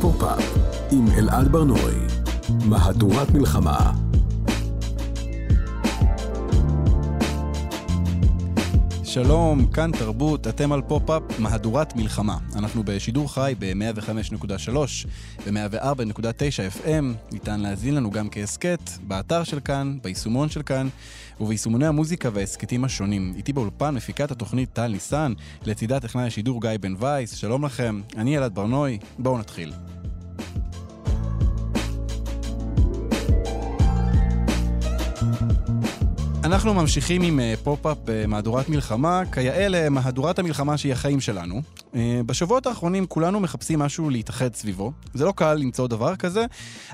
פופ-אפ עם אלעד ברנועי, מהדורת מלחמה. שלום, כאן תרבות, אתם על פופ-אפ, מהדורת מלחמה. אנחנו בשידור חי ב-105.3, ב-104.9 FM, ניתן להזין לנו גם כהסכת, באתר של כאן, ביישומון של כאן, וביישומוני המוזיקה וההסכתים השונים. איתי באולפן מפיקת התוכנית טל ניסן, לצידה טכנאי השידור גיא בן וייס, שלום לכם, אני אלעד ברנועי, בואו נתחיל. אנחנו ממשיכים עם אה, פופ-אפ במהדורת מלחמה, כיאה למהדורת המלחמה שהיא החיים שלנו. אה, בשבועות האחרונים כולנו מחפשים משהו להתאחד סביבו. זה לא קל למצוא דבר כזה,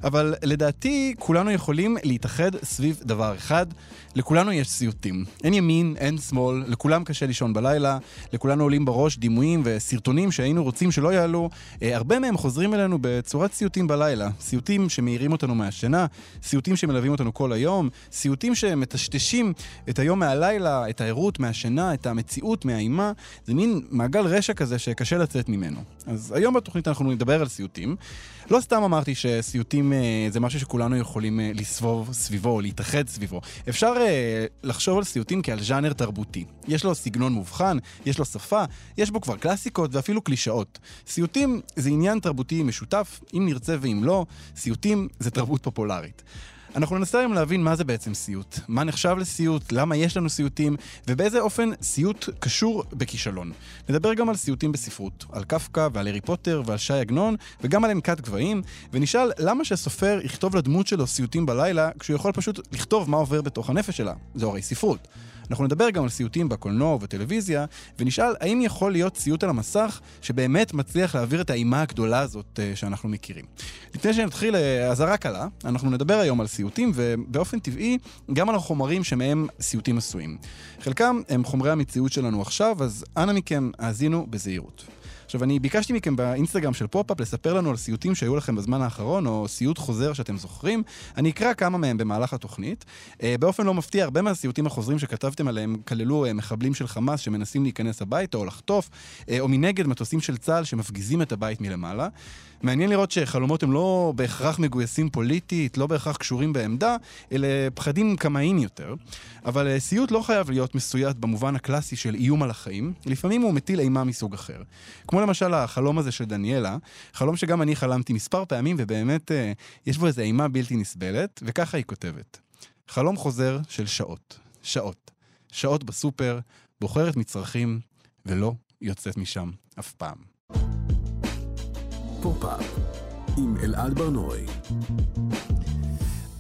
אבל לדעתי כולנו יכולים להתאחד סביב דבר אחד. לכולנו יש סיוטים. אין ימין, אין שמאל, לכולם קשה לישון בלילה, לכולנו עולים בראש דימויים וסרטונים שהיינו רוצים שלא יעלו. אה, הרבה מהם חוזרים אלינו בצורת סיוטים בלילה. סיוטים שמאירים אותנו מהשינה, סיוטים שמלווים אותנו כל היום, סיוטים שמטשטשים את היום מהלילה, את הערות מהשינה, את המציאות מהאימה. זה מין מעגל רשע כזה שקשה לצאת ממנו. אז היום בתוכנית אנחנו נדבר על סיוטים. לא סתם אמרתי שסיוטים אה, זה משהו שכולנו יכולים אה, לסבוב סביבו, להתאחד סביבו. אפשר אה, לחשוב על סיוטים כעל ז'אנר תרבותי. יש לו סגנון מובחן, יש לו שפה, יש בו כבר קלאסיקות ואפילו קלישאות. סיוטים זה עניין תרבותי משותף, אם נרצה ואם לא, סיוטים זה תרבות פופולרית. אנחנו ננסה היום להבין מה זה בעצם סיוט, מה נחשב לסיוט, למה יש לנו סיוטים, ובאיזה אופן סיוט קשור בכישלון. נדבר גם על סיוטים בספרות, על קפקא ועל הארי פוטר ועל שי עגנון, וגם על עמקת גבהים, ונשאל למה שסופר יכתוב לדמות שלו סיוטים בלילה, כשהוא יכול פשוט לכתוב מה עובר בתוך הנפש שלה. זו הרי ספרות. אנחנו נדבר גם על סיוטים בקולנוע ובטלוויזיה, ונשאל האם יכול להיות סיוט על המסך שבאמת מצליח להעביר את האימה הגדולה הזאת uh, שאנחנו מכירים. לפני שנתחיל אה, אזהרה קלה, אנחנו נדבר היום על סיוטים, ובאופן טבעי גם על החומרים שמהם סיוטים עשויים. חלקם הם חומרי המציאות שלנו עכשיו, אז אנא מכם, האזינו בזהירות. עכשיו, אני ביקשתי מכם באינסטגרם של פופ-אפ לספר לנו על סיוטים שהיו לכם בזמן האחרון, או סיוט חוזר שאתם זוכרים. אני אקרא כמה מהם במהלך התוכנית. אה, באופן לא מפתיע, הרבה מהסיוטים החוזרים שכתבתם עליהם כללו אה, מחבלים של חמאס שמנסים להיכנס הביתה או לחטוף, אה, או מנגד מטוסים של צה"ל שמפגיזים את הבית מלמעלה. מעניין לראות שחלומות הם לא בהכרח מגויסים פוליטית, לא בהכרח קשורים בעמדה, אלה פחדים קמאיים יותר. אבל סיוט לא חייב להיות מסויט במובן הקלאסי של איום על החיים, לפעמים הוא מטיל אימה מסוג אחר. כמו למשל החלום הזה של דניאלה, חלום שגם אני חלמתי מספר פעמים, ובאמת אה, יש בו איזו אימה בלתי נסבלת, וככה היא כותבת. חלום חוזר של שעות. שעות. שעות בסופר, בוחרת מצרכים, ולא יוצאת משם אף פעם. פופ-אפ עם אלעד בר-נוי.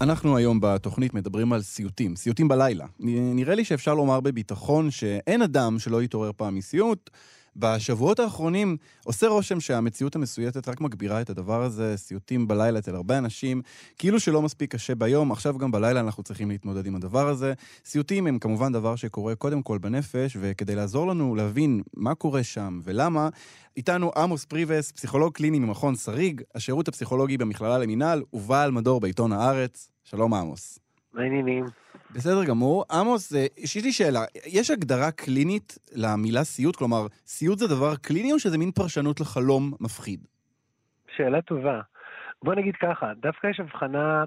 אנחנו היום בתוכנית מדברים על סיוטים, סיוטים בלילה. נראה לי שאפשר לומר בביטחון שאין אדם שלא יתעורר פעם מסיוט. בשבועות האחרונים עושה רושם שהמציאות המסויטת רק מגבירה את הדבר הזה, סיוטים בלילה אצל הרבה אנשים, כאילו שלא מספיק קשה ביום, עכשיו גם בלילה אנחנו צריכים להתמודד עם הדבר הזה. סיוטים הם כמובן דבר שקורה קודם כל בנפש, וכדי לעזור לנו להבין מה קורה שם ולמה, איתנו עמוס פריבס, פסיכולוג קליני ממכון שריג, השירות הפסיכולוגי במכללה למינהל ובעל מדור בעיתון הארץ. שלום עמוס. מה העניינים? בסדר גמור. עמוס, אה, יש לי שאלה, יש הגדרה קלינית למילה סיוט? כלומר, סיוט זה דבר קליני או שזה מין פרשנות לחלום מפחיד? שאלה טובה. בוא נגיד ככה, דווקא יש הבחנה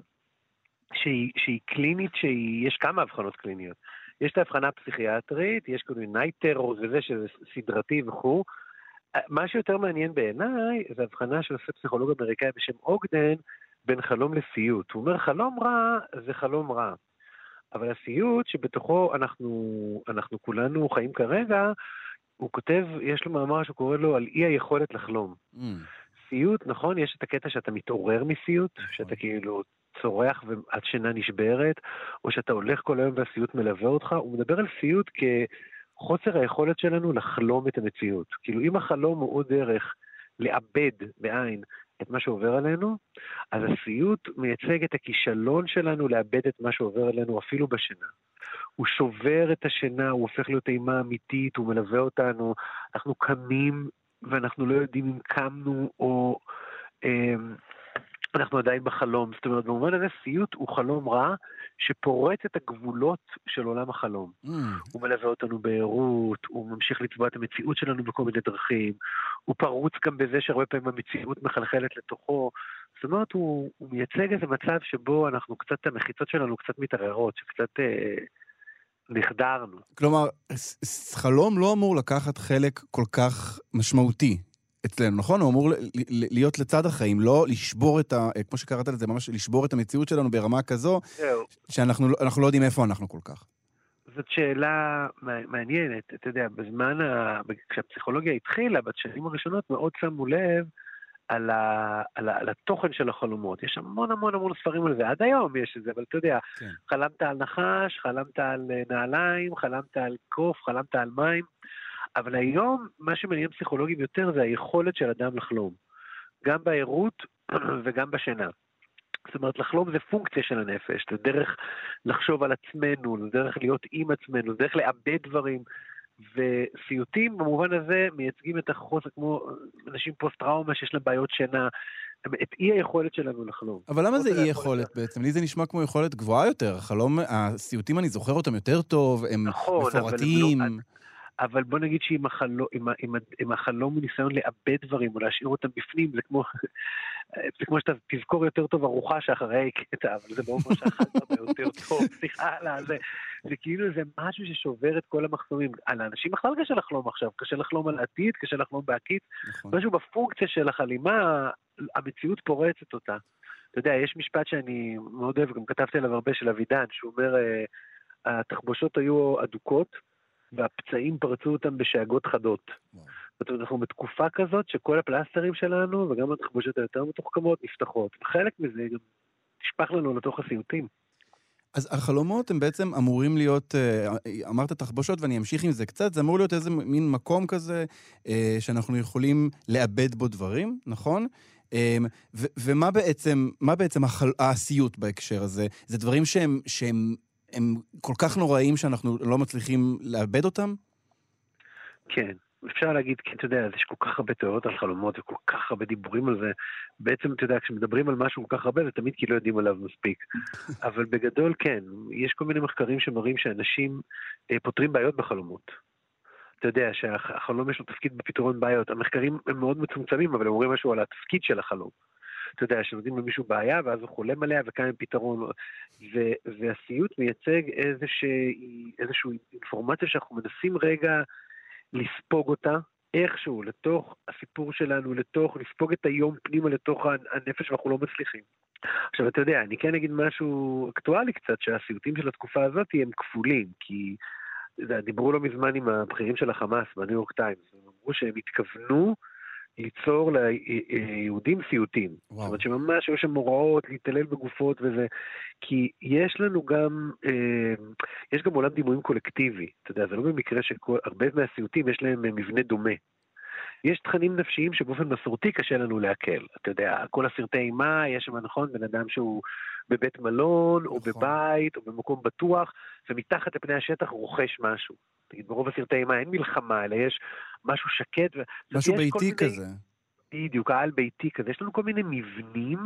שהיא, שהיא קלינית, שיש כמה הבחנות קליניות. יש את ההבחנה הפסיכיאטרית, יש כאילו night terror וזה שזה סדרתי וכו'. מה שיותר מעניין בעיניי, זה הבחנה שעושה פסיכולוג אמריקאי בשם אוגדן בין חלום לסיוט. הוא אומר, חלום רע זה חלום רע. אבל הסיוט שבתוכו אנחנו, אנחנו כולנו חיים כרגע, הוא כותב, יש לו מאמר שקורא לו על אי היכולת לחלום. Mm. סיוט, נכון, יש את הקטע שאתה מתעורר מסיוט, נכון. שאתה כאילו צורח ועד שינה נשברת, או שאתה הולך כל היום והסיוט מלווה אותך, הוא מדבר על סיוט כחוסר היכולת שלנו לחלום את המציאות. כאילו, אם החלום הוא עוד דרך לאבד, בעין, את מה שעובר עלינו, אז הסיוט מייצג את הכישלון שלנו לאבד את מה שעובר עלינו אפילו בשינה. הוא שובר את השינה, הוא הופך להיות אימה אמיתית, הוא מלווה אותנו, אנחנו קמים ואנחנו לא יודעים אם קמנו או... אה, אנחנו עדיין בחלום. זאת אומרת, במובן הזה סיוט הוא חלום רע שפורץ את הגבולות של עולם החלום. Mm, הוא מלווה אותנו בערות, הוא ממשיך לצבוע את המציאות שלנו בכל מיני דרכים, הוא פרוץ גם בזה שהרבה פעמים המציאות מחלחלת לתוכו. זאת אומרת, הוא, הוא מייצג איזה מצב שבו אנחנו קצת, המחיצות שלנו קצת מתערערות, שקצת אה, נחדרנו. כלומר, חלום לא אמור לקחת חלק כל כך משמעותי אצלנו, נכון? הוא אמור להיות לצד החיים, לא לשבור את ה... כמו שקראת לזה, ממש לשבור את המציאות שלנו ברמה כזו. שאנחנו לא- לא יודעים איפה אנחנו כל כך. זאת שאלה מע- מעניינת. אתה יודע, בזמן, ה... כשהפסיכולוגיה התחילה, בשנים הראשונות מאוד שמו לב על, ה... על, ה... על התוכן של החלומות. יש המון המון המון ספרים על זה, עד היום יש את זה, אבל אתה יודע, כן. חלמת על נחש, חלמת על אה, נעליים, חלמת על קוף, חלמת על מים, אבל היום מה שמעניין פסיכולוגים יותר זה היכולת של אדם לחלום, גם בערות וגם בשינה. זאת אומרת, לחלום זה פונקציה של הנפש, זה דרך לחשוב על עצמנו, זה דרך להיות עם עצמנו, זה דרך לאבד דברים. וסיוטים במובן הזה מייצגים את החוסר, כמו אנשים פוסט-טראומה שיש להם בעיות שינה, את אי היכולת שלנו לחלום. אבל למה זה אי יכולת בעצם? לי זה נשמע כמו יכולת גבוהה יותר. החלום, הסיוטים, אני זוכר אותם יותר טוב, הם נכון, לא- מפורטים. אבל בוא נגיד שאם החלום, החלום הוא ניסיון לאבד דברים או להשאיר אותם בפנים, זה כמו, זה כמו שאתה תזכור יותר טוב ארוחה שאחרי קטע, אבל זה לא אומר שאכלת יותר טוב, סליחה על הזה. זה כאילו זה משהו ששובר את כל המחסומים. על האנשים בכלל קשה לחלום עכשיו, קשה לחלום על העתיד, קשה לחלום בעתיד. נכון. משהו בפונקציה של החלימה, המציאות פורצת אותה. אתה יודע, יש משפט שאני מאוד אוהב, גם כתבתי עליו הרבה, של אבידן, שהוא אומר, אה, התחבושות היו אדוקות, והפצעים פרצו אותם בשאגות חדות. זאת אומרת, אנחנו בתקופה כזאת שכל הפלסטרים שלנו, וגם התחבושות היותר מתוחכמות, נפתחות. חלק מזה גם נשפך לנו לתוך הסיוטים. אז החלומות הם בעצם אמורים להיות, אה, אמרת תחבושות ואני אמשיך עם זה קצת, זה אמור להיות איזה מין מקום כזה אה, שאנחנו יכולים לאבד בו דברים, נכון? אה, ומה בעצם, מה בעצם החל- הסיוט בהקשר הזה? זה דברים שהם, שהם הם כל כך נוראים שאנחנו לא מצליחים לאבד אותם? כן, אפשר להגיד, כי אתה יודע, יש כל כך הרבה תיאוריות על חלומות וכל כך הרבה דיבורים על זה. בעצם, אתה יודע, כשמדברים על משהו כל כך הרבה, זה תמיד כי לא יודעים עליו מספיק. אבל בגדול, כן, יש כל מיני מחקרים שמראים שאנשים אה, פותרים בעיות בחלומות. אתה יודע שהחלום יש לו תפקיד בפתרון בעיות. המחקרים הם מאוד מצומצמים, אבל הם אומרים משהו על התפקיד של החלום. אתה יודע, שנותנים למישהו בעיה, ואז הוא חולם עליה, וכאן פתרון. ו- והסיוט מייצג איזושהי, איזושהי אינפורמציה שאנחנו מנסים רגע לספוג אותה איכשהו לתוך הסיפור שלנו, לתוך, לספוג את היום פנימה לתוך הנפש, ואנחנו לא מצליחים. עכשיו, אתה יודע, אני כן אגיד משהו אקטואלי קצת, שהסיוטים של התקופה הזאת הם כפולים, כי דיברו לא מזמן עם הבכירים של החמאס בניו יורק טיימס, הם אמרו שהם התכוונו ליצור ליהודים סיוטים. וואו. זאת אומרת שממש היו שם הוראות להתעלל בגופות וזה, כי יש לנו גם, אה, יש גם עולם דימויים קולקטיבי. אתה יודע, זה לא במקרה שהרבה מהסיוטים יש להם אה, מבנה דומה. יש תכנים נפשיים שבאופן מסורתי קשה לנו לעכל. אתה יודע, כל הסרטי אימה, יש שם, נכון, בן אדם שהוא בבית מלון, או נכון. בבית, או במקום בטוח, ומתחת לפני השטח רוכש משהו. נגיד, ברוב הסרטי אימה אין מלחמה, אלא יש משהו שקט. משהו ביתי מיני- כזה. בדיוק, העל ביתי כזה. יש לנו כל מיני מבנים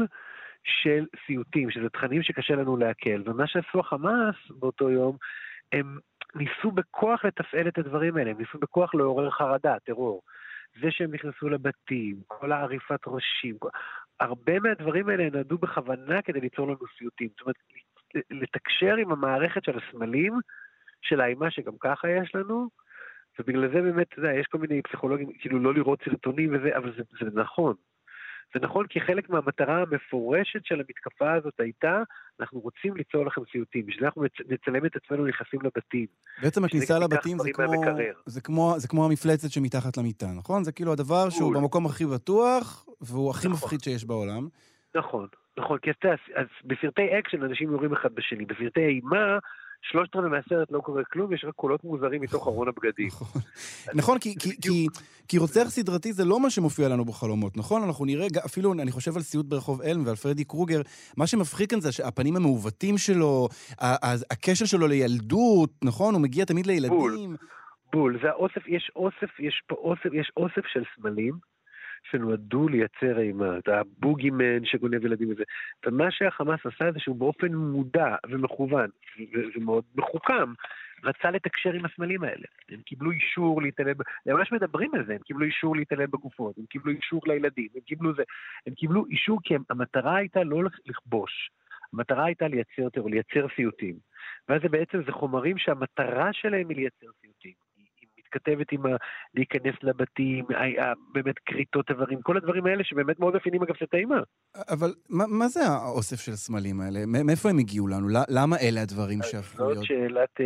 של סיוטים, שזה תכנים שקשה לנו לעכל. ומה שעשו החמאס באותו יום, הם ניסו בכוח לתפעל את הדברים האלה, הם ניסו בכוח לעורר חרדה, טרור. זה שהם נכנסו לבתים, כל העריפת ראשים, כל... הרבה מהדברים האלה נועדו בכוונה כדי ליצור לנו סיוטים. זאת אומרת, לתקשר עם המערכת של הסמלים של האימה שגם ככה יש לנו, ובגלל זה באמת, אתה יודע, יש כל מיני פסיכולוגים, כאילו לא לראות סרטונים וזה, אבל זה, זה נכון. זה נכון כי חלק מהמטרה המפורשת של המתקפה הזאת הייתה, אנחנו רוצים ליצור לכם סיוטים, בשביל אנחנו נצ- נצלם את עצמנו נכנסים לבתים. בעצם הכניסה לבתים זה כמו. זה, כמו, זה כמו המפלצת שמתחת למיטה, נכון? זה כאילו הדבר שהוא בול. במקום הכי בטוח, והוא הכי נכון. מפחיד שיש בעולם. נכון, נכון, כי אתה יודע, אז בסרטי אקשן אנשים יורים אחד בשני, בסרטי אימה, שלושת רבעי מהסרט לא קורה כלום, יש רק קולות מוזרים מתוך ארון הבגדים. נכון. נכון, כי, רוצח סדרתי זה לא מה שמופיע לנו בחלומות, נכון? אנחנו נראה, אפילו אני חושב על סיוט ברחוב אלם ועל פרדי קרוגר, מה שמפחיד כאן זה שהפנים המעוותים שלו, הקשר שלו לילדות, נכון? הוא מגיע תמיד לילדים. בול. זה האוסף, יש אוסף, יש פה אוסף, יש אוסף של סמלים שנועדו לייצר אימה, את הבוגימן שגונב ילדים וזה. ומה שהחמאס עשה זה שהוא באופן מודע ומכוון ומאוד מחוכם, רצה לתקשר עם הסמלים האלה. הם קיבלו אישור להתעלל, הם ממש מדברים על זה, הם קיבלו אישור להתעלל בגופות, הם קיבלו אישור לילדים, הם קיבלו זה, הם קיבלו אישור כי הם, המטרה הייתה לא לכבוש, המטרה הייתה לייצר טרור, לייצר סיוטים. ואז זה בעצם, זה חומרים שהמטרה שלהם היא לייצר סיוטים. מתכתבת עם ה... להיכנס לבתים, באמת כריתות איברים, כל הדברים האלה שבאמת מאוד מפעילים אגב את האימה. אבל מה, מה זה האוסף של הסמלים האלה? מאיפה הם הגיעו לנו? למה אלה הדברים שהפכו להיות? זאת שאלת, אה,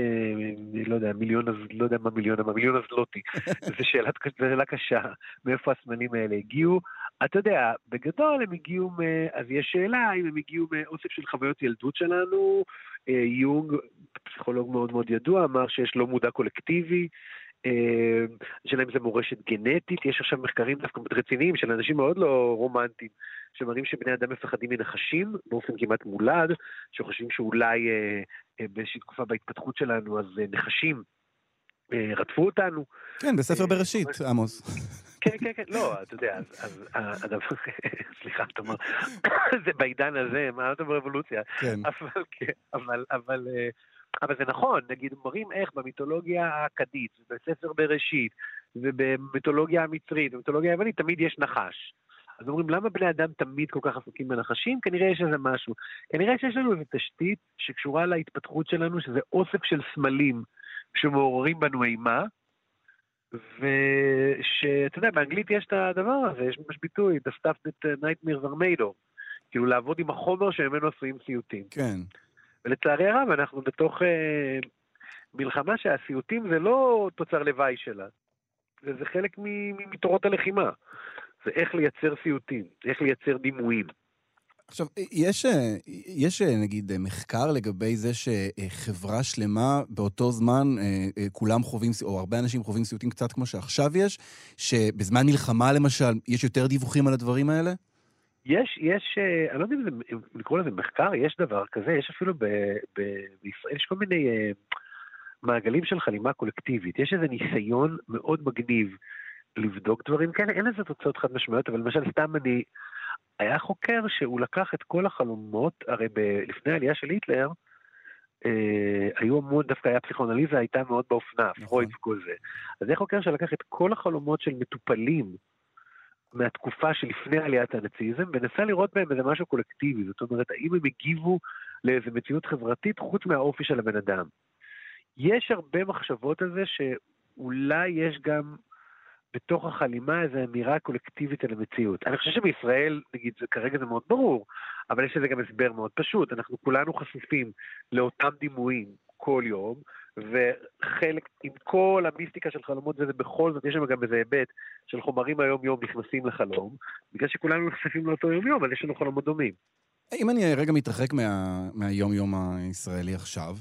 לא יודע, מיליון, לא יודע מה מיליון, מה מיליון הזלוטי. זו שאלה קשה, מאיפה הסמלים האלה הגיעו. אתה יודע, בגדול הם הגיעו. אז יש שאלה אם הם הגיעו מאוסף של חוויות ילדות שלנו. אה, יונג, פסיכולוג מאוד מאוד ידוע, אמר שיש לא מודע קולקטיבי, השאלה אם זה מורשת גנטית, יש עכשיו מחקרים דווקא רציניים של אנשים מאוד לא רומנטיים, שמראים שבני אדם מפחדים מנחשים באופן כמעט מולד, שחושבים שאולי אה, אה, באיזושהי תקופה בהתפתחות שלנו אז אה, נחשים אה, רדפו אותנו. כן, בספר אה, בראשית, עמוס. כן, כן, כן, לא, אתה יודע, אז הדבר, סליחה, אתה אומר, זה בעידן הזה, מה אתה ברבולוציה? כן. אבל, כן, אבל, אבל, זה נכון, נגיד, מראים איך במיתולוגיה האכדית, בספר בראשית, ובמיתולוגיה המצרית, במיתולוגיה היוונית, תמיד יש נחש. אז אומרים, למה בני אדם תמיד כל כך עסוקים בנחשים? כנראה יש איזה משהו. כנראה שיש לנו איזו תשתית שקשורה להתפתחות שלנו, שזה אוסף של סמלים שמעוררים בנו אימה, ושאתה יודע, באנגלית יש את הדבר הזה, יש ממש ביטוי, The stuff that nightmares are made of. כאילו לעבוד עם החומר שממנו עשויים סיוטים. כן. ולצערי הרב, אנחנו בתוך אה, מלחמה שהסיוטים זה לא תוצר לוואי שלה, זה, זה חלק מתורות הלחימה. זה איך לייצר סיוטים, איך לייצר דימויים. עכשיו, יש, יש נגיד מחקר לגבי זה שחברה שלמה באותו זמן כולם חווים, או הרבה אנשים חווים סיוטים קצת כמו שעכשיו יש, שבזמן מלחמה למשל, יש יותר דיווחים על הדברים האלה? יש, יש, אה, אני לא יודע אם לקרוא לזה מחקר, יש דבר כזה, יש אפילו ב, ב, בישראל, יש כל מיני uh, מעגלים של חלימה קולקטיבית. יש איזה ניסיון מאוד מגניב לבדוק דברים כאלה, אין לזה תוצאות חד משמעיות, אבל למשל סתם אני, היה חוקר שהוא לקח את כל החלומות, הרי ב, לפני העלייה של היטלר, אה, היו המון, דווקא היה פסיכואנליזה, הייתה מאוד באופנה, נכון. פרויד וכל זה. אז זה חוקר שלקח את כל החלומות של מטופלים, מהתקופה שלפני עליית הנאציזם, ונסה לראות בהם איזה משהו קולקטיבי. זאת אומרת, האם הם הגיבו לאיזו מציאות חברתית חוץ מהאופי של הבן אדם. יש הרבה מחשבות על זה שאולי יש גם בתוך החלימה איזו אמירה קולקטיבית על המציאות. אני חושב שבישראל, נגיד, כרגע זה מאוד ברור, אבל יש לזה גם הסבר מאוד פשוט. אנחנו כולנו חשופים לאותם דימויים כל יום, וחלק, עם כל המיסטיקה של חלומות וזה, בכל זאת יש שם גם איזה היבט של חומרים היום-יום נכנסים לחלום, בגלל שכולנו נחשפים לאותו יום-יום, אבל יש לנו חלומות דומים. אם אני רגע מתרחק מה, מהיום-יום הישראלי עכשיו,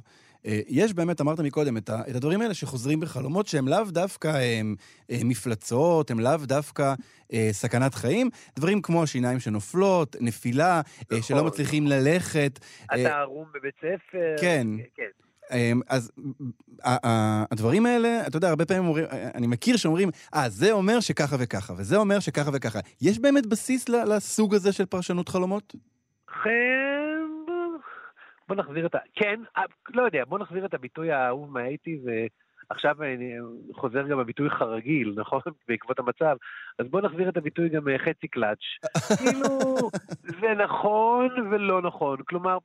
אה, יש באמת, אמרת מקודם, את, הדברים האלה שחוזרים בחלומות שהם לאו דווקא הם, הם אה, מפלצות, הם לאו דווקא אה, סכנת חיים, דברים כמו השיניים שנופלות, נפילה, נכון. שלא מצליחים ללכת. אתה ערום בבית ספר. כן. כן. אמ, אז הדברים האלה, אתה יודע, הרבה פעמים אומרים, אני מכיר שאומרים, אה, זה אומר שככה וככה, וזה אומר שככה וככה. יש באמת בסיס לסוג הזה של פרשנות חלומות? בוא נחזיר את ה... כן, אה, לא יודע, בוא נחזיר את הביטוי האהוב מהאייטי, ועכשיו אני חוזר גם הביטוי חרגיל, נכון? בעקבות המצב. אז בוא נחזיר את הביטוי גם אה, חצי קלאץ'. כאילו, זה נכון ולא נכון. כלומר,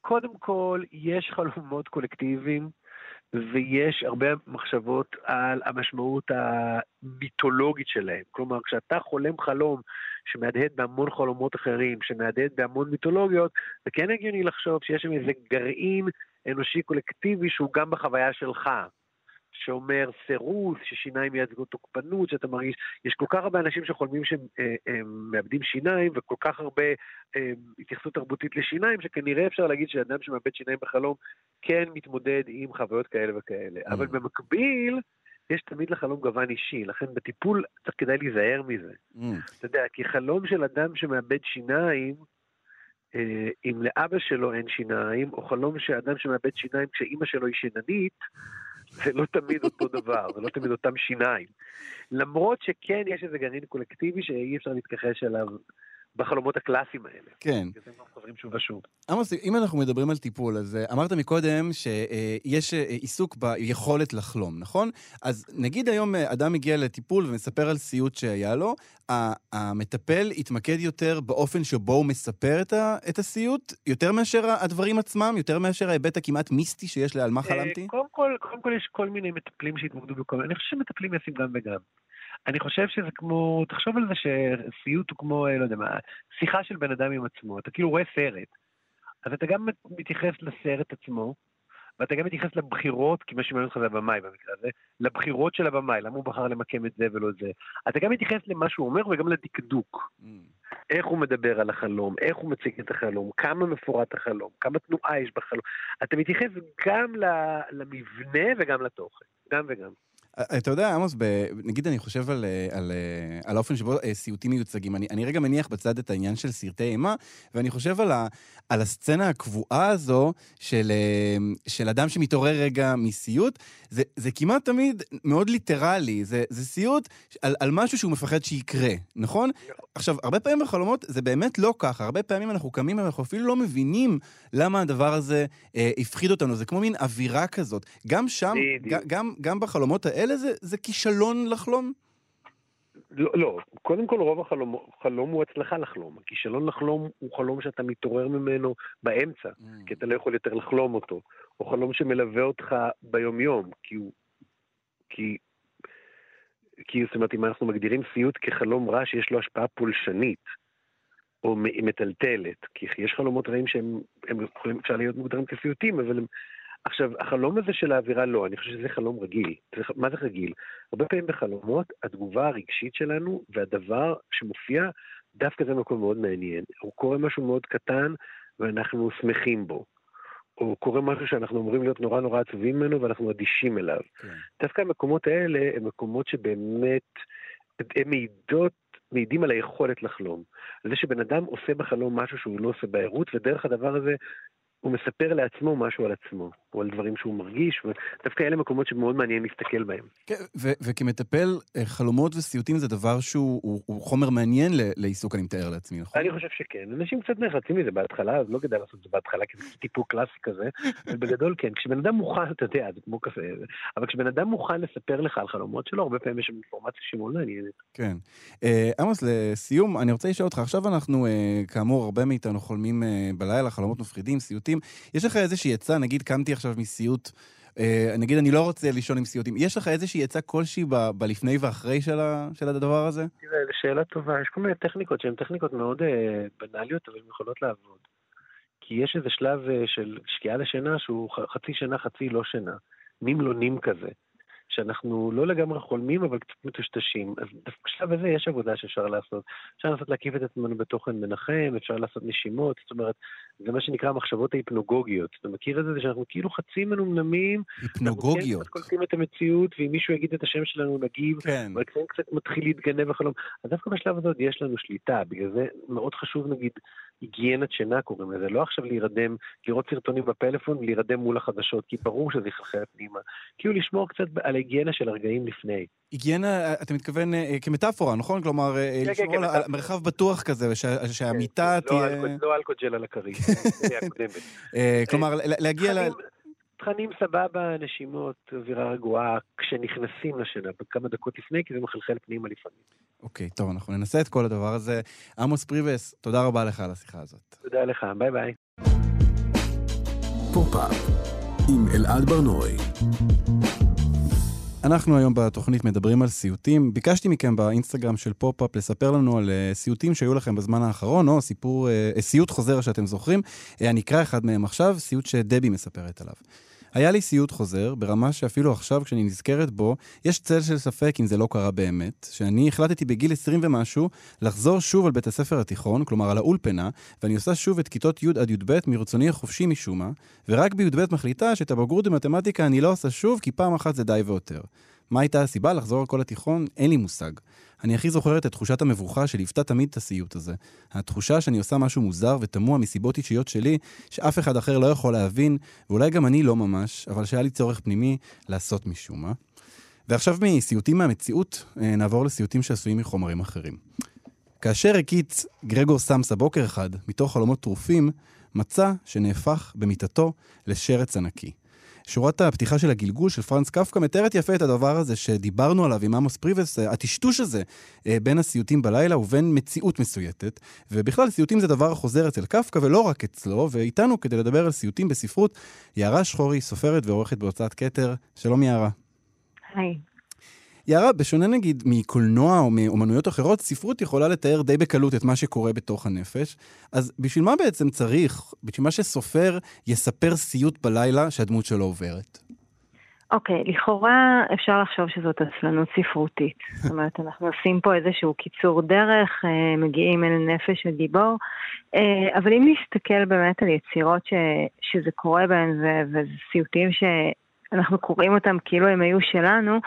קודם כל, יש חלומות קולקטיביים, ויש הרבה מחשבות על המשמעות המיתולוגית שלהם. כלומר, כשאתה חולם חלום שמהדהד בהמון חלומות אחרים, שמהדהד בהמון מיתולוגיות, זה כן הגיוני לחשוב שיש שם איזה גרעין אנושי קולקטיבי שהוא גם בחוויה שלך. שאומר סירוס, ששיניים מייצגות תוקפנות, שאתה מרגיש, יש כל כך הרבה אנשים שחולמים שהם אה, אה, מאבדים שיניים, וכל כך הרבה אה, התייחסות תרבותית לשיניים, שכנראה אפשר להגיד שאדם שמאבד שיניים בחלום כן מתמודד עם חוויות כאלה וכאלה. Mm. אבל במקביל, יש תמיד לחלום גוון אישי, לכן בטיפול צריך כדאי להיזהר מזה. Mm. אתה יודע, כי חלום של אדם שמאבד שיניים, אה, אם לאבא שלו אין שיניים, או חלום של אדם שמאבד שיניים כשאימא שלו היא שיננית, זה לא תמיד אותו דבר, זה לא תמיד אותם שיניים. למרות שכן יש איזה גרעין קולקטיבי שאי אפשר להתכחש אליו בחלומות הקלאסיים האלה. כן. כי אתם חוזרים שוב ושוב. עמוס, אם אנחנו מדברים על טיפול, אז אה, אמרת מקודם שיש אה, עיסוק ביכולת לחלום, נכון? אז נגיד היום אה, אדם מגיע לטיפול ומספר על סיוט שהיה לו, המטפל יתמקד יותר באופן שבו הוא מספר את הסיוט, יותר מאשר הדברים עצמם, יותר מאשר ההיבט הכמעט מיסטי שיש ל"על מה חלמתי"? קודם כל, קודם כל יש כל מיני מטפלים שהתמקדו בכל מיני, אני חושב שמטפלים יעשים גם וגם. אני חושב שזה כמו, תחשוב על זה שסיוט הוא כמו, לא יודע מה, שיחה של בן אדם עם עצמו, אתה כאילו רואה סרט. אז אתה גם מתייחס לסרט עצמו, ואתה גם מתייחס לבחירות, כי מה שמעניין אותך זה הבמאי במקרה הזה, לבחירות של הבמאי, למה הוא בחר למקם את זה ולא את זה. אתה גם מתייחס למה שהוא אומר וגם לדקדוק. Mm. איך הוא מדבר על החלום, איך הוא מציג את החלום, כמה מפורט החלום, כמה תנועה יש בחלום. אתה מתייחס גם למבנה וגם לתוכן, גם וגם. אתה יודע, עמוס, נגיד אני חושב על, על, על האופן שבו אה, סיוטים מיוצגים. אני, אני רגע מניח בצד את העניין של סרטי אימה, ואני חושב על, ה, על הסצנה הקבועה הזו של, אה, של אדם שמתעורר רגע מסיוט. זה, זה כמעט תמיד מאוד ליטרלי, זה, זה סיוט על, על משהו שהוא מפחד שיקרה, נכון? עכשיו, הרבה פעמים בחלומות זה באמת לא ככה. הרבה פעמים אנחנו קמים ואנחנו אפילו לא מבינים למה הדבר הזה אה, הפחיד אותנו. זה כמו מין אווירה כזאת. גם שם, גם, גם, גם בחלומות האלה, האלה זה, זה כישלון לחלום? לא, לא, קודם כל רוב החלום חלום הוא הצלחה לחלום. הכישלון לחלום הוא חלום שאתה מתעורר ממנו באמצע, mm. כי אתה לא יכול יותר לחלום אותו. או חלום שמלווה אותך ביומיום, כי הוא... כי... כי זאת אומרת, אם אנחנו מגדירים סיוט כחלום רע שיש לו השפעה פולשנית, או מטלטלת, כי יש חלומות רעים שהם יכולים, אפשר להיות מוגדרים כסיוטים, אבל הם עכשיו, החלום הזה של האווירה לא, אני חושב שזה חלום רגיל. זה, מה זה רגיל? הרבה פעמים בחלומות, התגובה הרגשית שלנו והדבר שמופיע, דווקא זה מקום מאוד מעניין. הוא קורא משהו מאוד קטן ואנחנו שמחים בו. או קורה משהו שאנחנו אמורים להיות נורא נורא עצובים ממנו ואנחנו אדישים אליו. כן. דווקא המקומות האלה הם מקומות שבאמת, הם מעידות, מעידים על היכולת לחלום. על זה שבן אדם עושה בחלום משהו שהוא לא עושה בערות, ודרך הדבר הזה הוא מספר לעצמו משהו על עצמו, או על דברים שהוא מרגיש, ודווקא אלה מקומות שמאוד מעניין להסתכל בהם. כן, וכמטפל, אה, חלומות וסיוטים זה דבר שהוא הוא, הוא חומר מעניין לעיסוק, אני מתאר לעצמי, נכון? אני חושב שכן. אנשים קצת נחרצים מזה בהתחלה, אז לא כדאי לעשות את זה בהתחלה, כי זה טיפול קלאסי כזה, ובגדול כן. כשבן אדם מוכן, אתה יודע, זה כמו קפה, אבל כשבן אדם מוכן לספר לך על חלומות שלו, הרבה פעמים יש שם אינפורמציה שמאוד מעניינת. כן. אה, עמוס, לסיום, אני רוצה לשאול אותך, עכשיו אנחנו, אה, כאמור, הרבה מאיתנו חולמים בלילה, חלומות מפחידים, סיוטים. סיוטים. יש לך איזושהי עצה, נגיד קמתי עכשיו מסיוט, אה, נגיד אני לא רוצה לישון עם סיוטים, יש לך איזושהי עצה כלשהי ב- בלפני ואחרי של, ה- של הדבר הזה? תראה, שאלה טובה, יש כל מיני טכניקות שהן טכניקות מאוד אה, בנאליות, אבל הן יכולות לעבוד. כי יש איזה שלב אה, של שקיעה לשינה שהוא חצי שינה, חצי לא שינה. נים לא נים כזה. שאנחנו לא לגמרי חולמים, אבל קצת מטושטשים. אז דווקא בשלב הזה יש עבודה שאפשר לעשות. אפשר לנסות להקיף את עצמנו בתוכן מנחם, אפשר לעשות נשימות, זאת אומרת, זה מה שנקרא המחשבות ההיפנוגוגיות. אתה מכיר את זה? זה שאנחנו כאילו חצי מנומנמים. היפנוגוגיות. אנחנו כן קולטים את המציאות, ואם מישהו יגיד את השם שלנו נגיב, כן. אבל קצת קצת מתחיל להתגנב החלום. אז דווקא בשלב הזה עוד יש לנו שליטה, בגלל זה מאוד חשוב נגיד היגיינת שינה קוראים לזה, לא עכשיו להירדם, לראות סרטונים בפלאפון ולהירדם מול החדשות, כי ברור שזה יחלחל פנימה. כאילו לשמור קצת על ההיגיינה של הרגעים לפני. היגיינה, אתה מתכוון אה, כמטאפורה, נכון? כלומר, אה, כן, לשמור כן, על מרחב בטוח כזה, שהמיטה כן, לא תהיה... לא אלכוג'ל על הכרית. אה, כלומר, להגיע ל... תכנים סבבה, נשימות, אווירה רגועה, כשנכנסים לשינה, בכמה דקות לפני, כי זה מחלחל פנימה לפעמים. אוקיי, okay, טוב, אנחנו ננסה את כל הדבר הזה. עמוס פריבס, תודה רבה לך על השיחה הזאת. תודה לך, ביי ביי. פופ-אפ עם אלעד בר-נוי. אנחנו היום בתוכנית מדברים על סיוטים. ביקשתי מכם באינסטגרם של פופ-אפ לספר לנו על אה, סיוטים שהיו לכם בזמן האחרון, או סיפור, אה, סיוט חוזר שאתם זוכרים. אני אקרא אחד מהם עכשיו, סיוט שדבי מספרת עליו. היה לי סיוט חוזר, ברמה שאפילו עכשיו, כשאני נזכרת בו, יש צל של ספק אם זה לא קרה באמת, שאני החלטתי בגיל 20 ומשהו לחזור שוב על בית הספר התיכון, כלומר על האולפנה, ואני עושה שוב את כיתות י' עד י"ב מרצוני החופשי משום מה, ורק בי"ב מחליטה שאת הבגרות במתמטיקה אני לא עושה שוב, כי פעם אחת זה די ויותר. מה הייתה הסיבה לחזור על כל התיכון? אין לי מושג. אני הכי זוכרת את תחושת המבוכה שליוותה תמיד את הסיוט הזה. התחושה שאני עושה משהו מוזר ותמוה מסיבות אישיות שלי, שאף אחד אחר לא יכול להבין, ואולי גם אני לא ממש, אבל שהיה לי צורך פנימי לעשות משום מה. ועכשיו מסיוטים מהמציאות, אה, נעבור לסיוטים שעשויים מחומרים אחרים. כאשר הקיץ גרגור סמסה בוקר אחד, מתוך חלומות טרופים, מצא שנהפך במיטתו לשרץ ענקי. שורת הפתיחה של הגלגול של פרנס קפקא מתארת יפה את הדבר הזה שדיברנו עליו עם עמוס פריבס, הטשטוש הזה אה, בין הסיוטים בלילה ובין מציאות מסויטת. ובכלל, סיוטים זה דבר החוזר אצל קפקא ולא רק אצלו, ואיתנו כדי לדבר על סיוטים בספרות, יערה שחורי, סופרת ועורכת בהוצאת כתר. שלום יערה. היי. יערה, בשונה נגיד מקולנוע או מאומנויות אחרות, ספרות יכולה לתאר די בקלות את מה שקורה בתוך הנפש. אז בשביל מה בעצם צריך, בשביל מה שסופר יספר סיוט בלילה שהדמות שלו עוברת? אוקיי, okay, לכאורה אפשר לחשוב שזאת עצלנות ספרותית. זאת אומרת, אנחנו עושים פה איזשהו קיצור דרך, אה, מגיעים אל נפש הגיבור, אה, אבל אם נסתכל באמת על יצירות ש, שזה קורה בהן, וזה סיוטים ש... אנחנו קוראים אותם כאילו הם היו שלנו,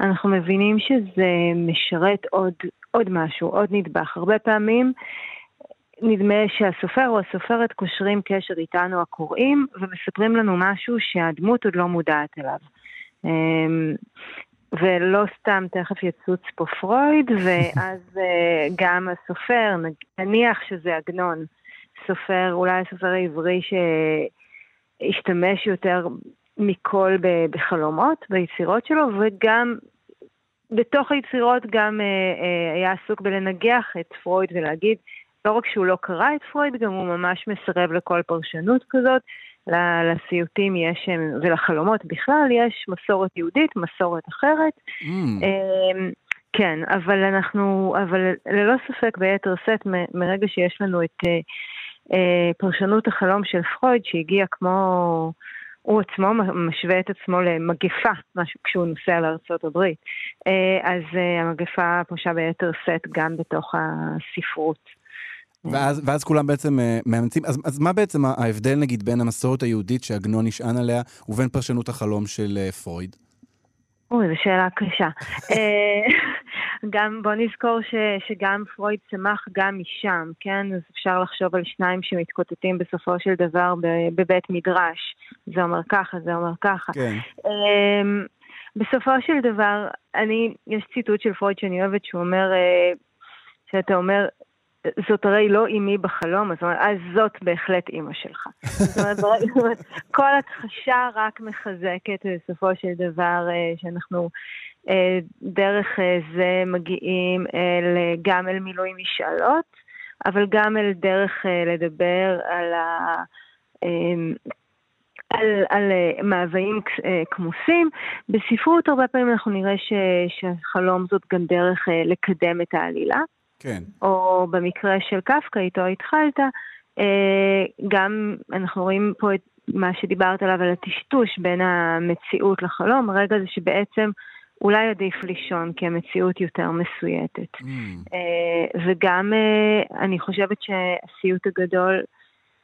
אנחנו מבינים שזה משרת עוד, עוד משהו, עוד נדבך. הרבה פעמים נדמה שהסופר או הסופרת קושרים קשר איתנו הקוראים ומספרים לנו משהו שהדמות עוד לא מודעת אליו. אמ, ולא סתם תכף יצוץ פה פרויד, ואז אה, גם הסופר, נניח שזה עגנון, סופר, אולי הסופר העברי שהשתמש יותר מכל בחלומות, ביצירות שלו, וגם בתוך היצירות גם אה, אה, היה עסוק בלנגח את פרויד ולהגיד, לא רק שהוא לא קרא את פרויד, גם הוא ממש מסרב לכל פרשנות כזאת. לסיוטים יש, ולחלומות בכלל, יש מסורת יהודית, מסורת אחרת. Mm. אה, כן, אבל אנחנו, אבל ללא ספק ביתר שאת, מרגע שיש לנו את אה, אה, פרשנות החלום של פרויד, שהגיע כמו... הוא עצמו משווה את עצמו למגפה, משהו כשהוא נוסע לארצות הברית. אה, אז אה, המגפה פושה ביתר שאת גם בתוך הספרות. ואז, ואז כולם בעצם אה, מאמצים, אז, אז מה בעצם ההבדל נגיד בין המסורת היהודית שעגנון נשען עליה ובין פרשנות החלום של פרויד? אוי, זו שאלה קשה. גם, בוא נזכור ש, שגם פרויד צמח גם משם, כן? אז אפשר לחשוב על שניים שמתקוטטים בסופו של דבר בבית מדרש. זה אומר ככה, זה אומר ככה. כן. Um, בסופו של דבר, אני, יש ציטוט של פרויד שאני אוהבת, שהוא אומר, uh, שאתה אומר, זאת הרי לא אימי בחלום, אז, אז זאת בהחלט אימא שלך. זאת אומרת, כל הכחשה רק מחזקת בסופו של דבר uh, שאנחנו אה, דרך אה, זה מגיעים אל, גם אל מילוי משאלות, אבל גם אל דרך אה, לדבר על, ה, על, על מאוויים כמוסים. בספרות הרבה פעמים אנחנו נראה ש, שהחלום זאת גם דרך לקדם את העלילה. כן. או במקרה של קפקא, איתו התחלת, גם אנחנו רואים פה את מה שדיברת עליו, על הטשטוש בין המציאות לחלום, הרגע זה שבעצם אולי עדיף לישון, כי המציאות יותר מסויטת. Mm. Uh, וגם uh, אני חושבת שהסיוט הגדול,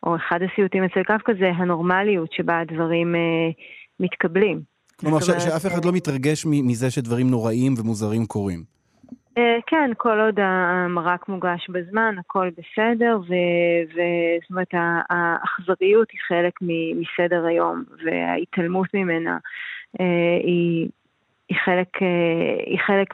או אחד הסיוטים אצל קפקא, זה הנורמליות שבה הדברים uh, מתקבלים. כלומר, ש- שאף אחד לא מתרגש מזה שדברים נוראים ומוזרים קורים. כן, כל עוד המרק מוגש בזמן, הכל בסדר, וזאת אומרת, האכזריות היא חלק מסדר היום, וההתעלמות ממנה היא היא חלק, אה, היא חלק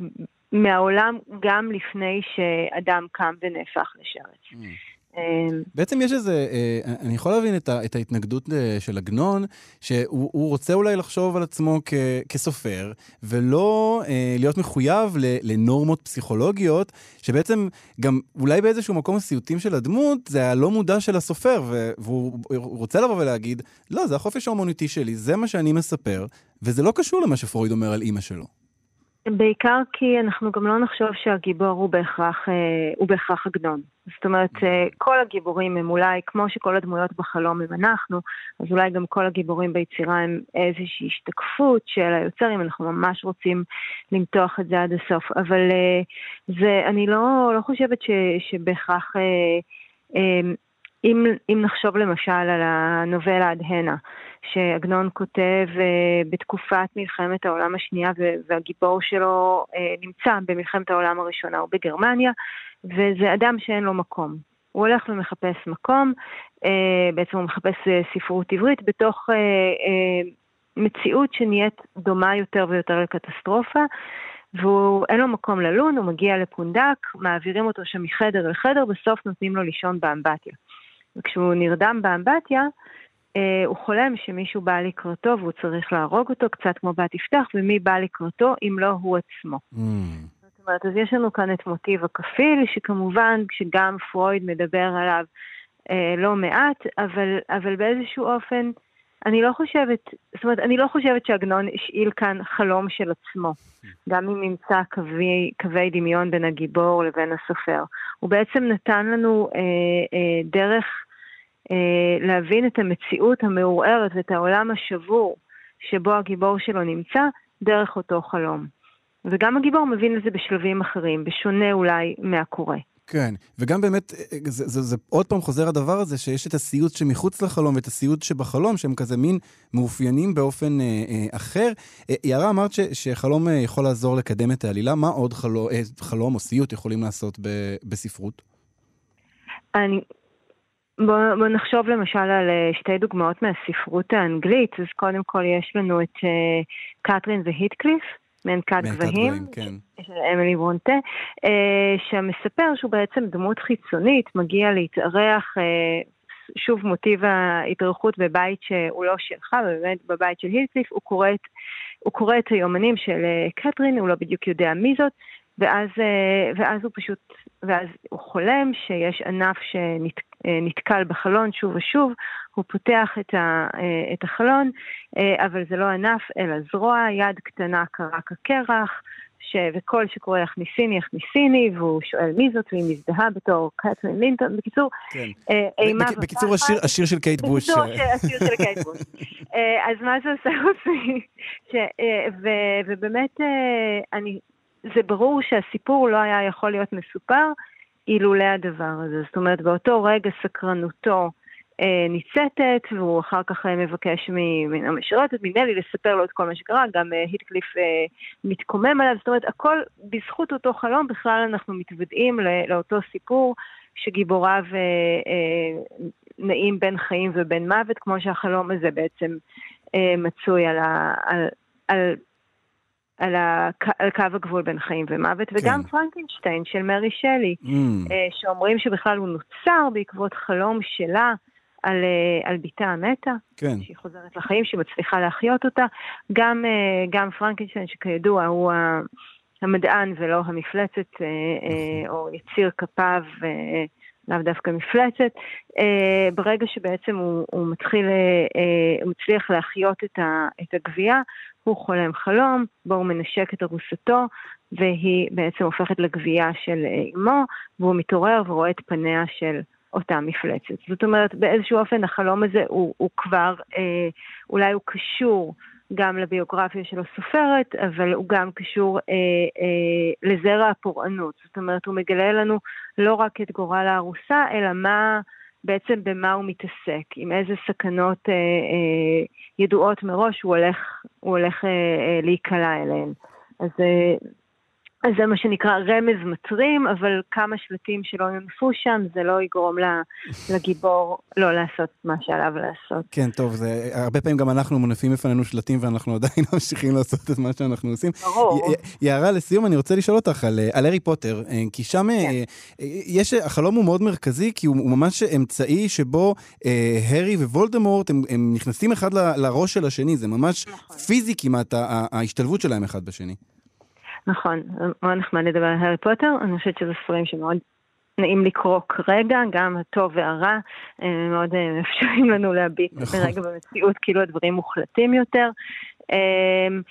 מהעולם גם לפני שאדם קם ונהפך לשרץ. Mm. אמ, בעצם יש איזה, אה, אני יכול להבין את, ה, את ההתנגדות אה, של עגנון, שהוא רוצה אולי לחשוב על עצמו כ, כסופר, ולא אה, להיות מחויב ל, לנורמות פסיכולוגיות, שבעצם גם אולי באיזשהו מקום הסיוטים של הדמות, זה הלא מודע של הסופר, והוא רוצה לבוא ולהגיד, לא, זה החופש האומנותי שלי, זה מה שאני מספר, וזה לא קשור למה שפרויד אומר על אימא שלו. בעיקר כי אנחנו גם לא נחשוב שהגיבור הוא בהכרח, אה, הוא בהכרח עגנון. זאת אומרת, אה, כל הגיבורים הם אולי, כמו שכל הדמויות בחלום הם אנחנו, אז אולי גם כל הגיבורים ביצירה הם איזושהי השתקפות של היוצר, אם אנחנו ממש רוצים למתוח את זה עד הסוף. אבל אה, זה, אני לא, לא חושבת ש, שבהכרח... אם, אם נחשוב למשל על הנובלה עד הנה, שעגנון כותב בתקופת מלחמת העולם השנייה והגיבור שלו נמצא במלחמת העולם הראשונה, הוא בגרמניה, וזה אדם שאין לו מקום. הוא הולך ומחפש מקום, בעצם הוא מחפש ספרות עברית בתוך מציאות שנהיית דומה יותר ויותר לקטסטרופה, ואין לו מקום ללון, הוא מגיע לפונדק, מעבירים אותו שם מחדר לחדר, בסוף נותנים לו לישון באמבטיה. וכשהוא נרדם באמבטיה, אה, הוא חולם שמישהו בא לקראתו והוא צריך להרוג אותו, קצת כמו בת יפתח, ומי בא לקראתו אם לא הוא עצמו. Mm. זאת אומרת, אז יש לנו כאן את מוטיב הכפיל, שכמובן, שגם פרויד מדבר עליו אה, לא מעט, אבל, אבל באיזשהו אופן, אני לא חושבת, זאת אומרת, אני לא חושבת שעגנון השאיל כאן חלום של עצמו, גם אם נמצא קווי, קווי דמיון בין הגיבור לבין הסופר. הוא בעצם נתן לנו אה, אה, דרך אה, להבין את המציאות המעורערת ואת העולם השבור שבו הגיבור שלו נמצא, דרך אותו חלום. וגם הגיבור מבין את זה בשלבים אחרים, בשונה אולי מהקורא. כן, וגם באמת, זה, זה, זה עוד פעם חוזר הדבר הזה, שיש את הסיוט שמחוץ לחלום ואת הסיוט שבחלום, שהם כזה מין מאופיינים באופן אה, אה, אחר. אה, יערה, אמרת ש, שחלום אה, יכול לעזור לקדם את העלילה, מה עוד חלום, אה, חלום או סיוט יכולים לעשות ב, בספרות? אני... בוא, בוא נחשוב למשל על אה, שתי דוגמאות מהספרות האנגלית, אז קודם כל יש לנו את uh, קתרין והיטקליף. מעין-כת גבהים, כן. של אמילי ברונטה, אה, שמספר שהוא בעצם דמות חיצונית, מגיע להתארח, אה, שוב מוטיב ההתארחות בבית שהוא לא שלך, באמת בבית של הילקליף, הוא קורא את, הוא קורא את היומנים של אה, קטרין, הוא לא בדיוק יודע מי זאת, ואז, ואז הוא פשוט, ואז הוא חולם שיש ענף שנתקל בחלון שוב ושוב, הוא פותח את, ה, אה, את החלון, אה, אבל זה לא ענף, אלא זרוע, יד קטנה קרה כקרח, ש... וקול שקורא הכניסיני, הכניסיני, והוא שואל מי זאת, והיא מזדהה בתור קטרין לינטון. בקיצור, כן. אה, אימה ופחד. בקיצור, השיר, השיר של קייט בוש. בקיצור, השיר של קייט בוש. אז מה זה עושה אותי? ובאמת, אני, זה ברור שהסיפור לא היה יכול להיות מסופר אילולא הדבר הזה. זאת אומרת, באותו רגע סקרנותו, אה, ניצתת, והוא אחר כך אה, מבקש מהמשרתת, מנלי, לספר לו את כל מה שקרה, גם אה, היטקליף מתקומם עליו, זאת אומרת, הכל בזכות אותו חלום, בכלל אנחנו מתוודעים לאותו סיפור שגיבוריו נעים בין חיים ובין מוות, כמו שהחלום הזה בעצם מצוי על, ה, על, על על, הק... על קו הגבול בין חיים ומוות, כן. וגם פרנקנשטיין של מרי שלי, mm. שאומרים שבכלל הוא נוצר בעקבות חלום שלה על, אה, על בתה המתה, כן. שהיא חוזרת לחיים, שהיא מצליחה להחיות אותה. גם, אה, גם פרנקנשטיין, שכידוע הוא המדען ולא המפלצת, אה, נכון. או יציר כפיו, לאו דווקא מפלצת, ברגע שבעצם הוא, הוא מתחיל, הוא מצליח להחיות את, ה, את הגבייה, הוא חולם חלום, בו הוא מנשק את ארוסתו, והיא בעצם הופכת לגבייה של אמו, והוא מתעורר ורואה את פניה של אותה מפלצת. זאת אומרת, באיזשהו אופן החלום הזה הוא, הוא כבר, אה, אולי הוא קשור גם לביוגרפיה של הסופרת, אבל הוא גם קשור אה, אה, לזרע הפורענות. זאת אומרת, הוא מגלה לנו לא רק את גורל הארוסה, אלא מה, בעצם במה הוא מתעסק, עם איזה סכנות אה, אה, ידועות מראש הוא הולך, הוא הולך אה, אה, להיקלע אליהן. אז אה, אז זה מה שנקרא רמז מטרים, אבל כמה שלטים שלא יונפו שם, זה לא יגרום לגיבור לא לעשות מה שעליו לעשות. כן, טוב, זה, הרבה פעמים גם אנחנו מונפים בפנינו שלטים ואנחנו עדיין ממשיכים לעשות את מה שאנחנו עושים. ברור. יערה, לסיום, אני רוצה לשאול אותך על, על הארי פוטר, אה, כי שם כן. אה, יש, החלום הוא מאוד מרכזי, כי הוא, הוא ממש אמצעי שבו אה, הארי ווולדמורט, הם, הם נכנסים אחד ל, לראש של השני, זה ממש נכון. פיזי כמעט, ההשתלבות שלהם אחד בשני. נכון, מאוד נחמד לדבר על הארי פוטר, אני חושבת שזה ספרים שמאוד נעים לקרוא כרגע, גם הטוב והרע, הם מאוד אה, מאפשרים לנו להביט נכון. ברגע במציאות, כאילו הדברים מוחלטים יותר. אמ,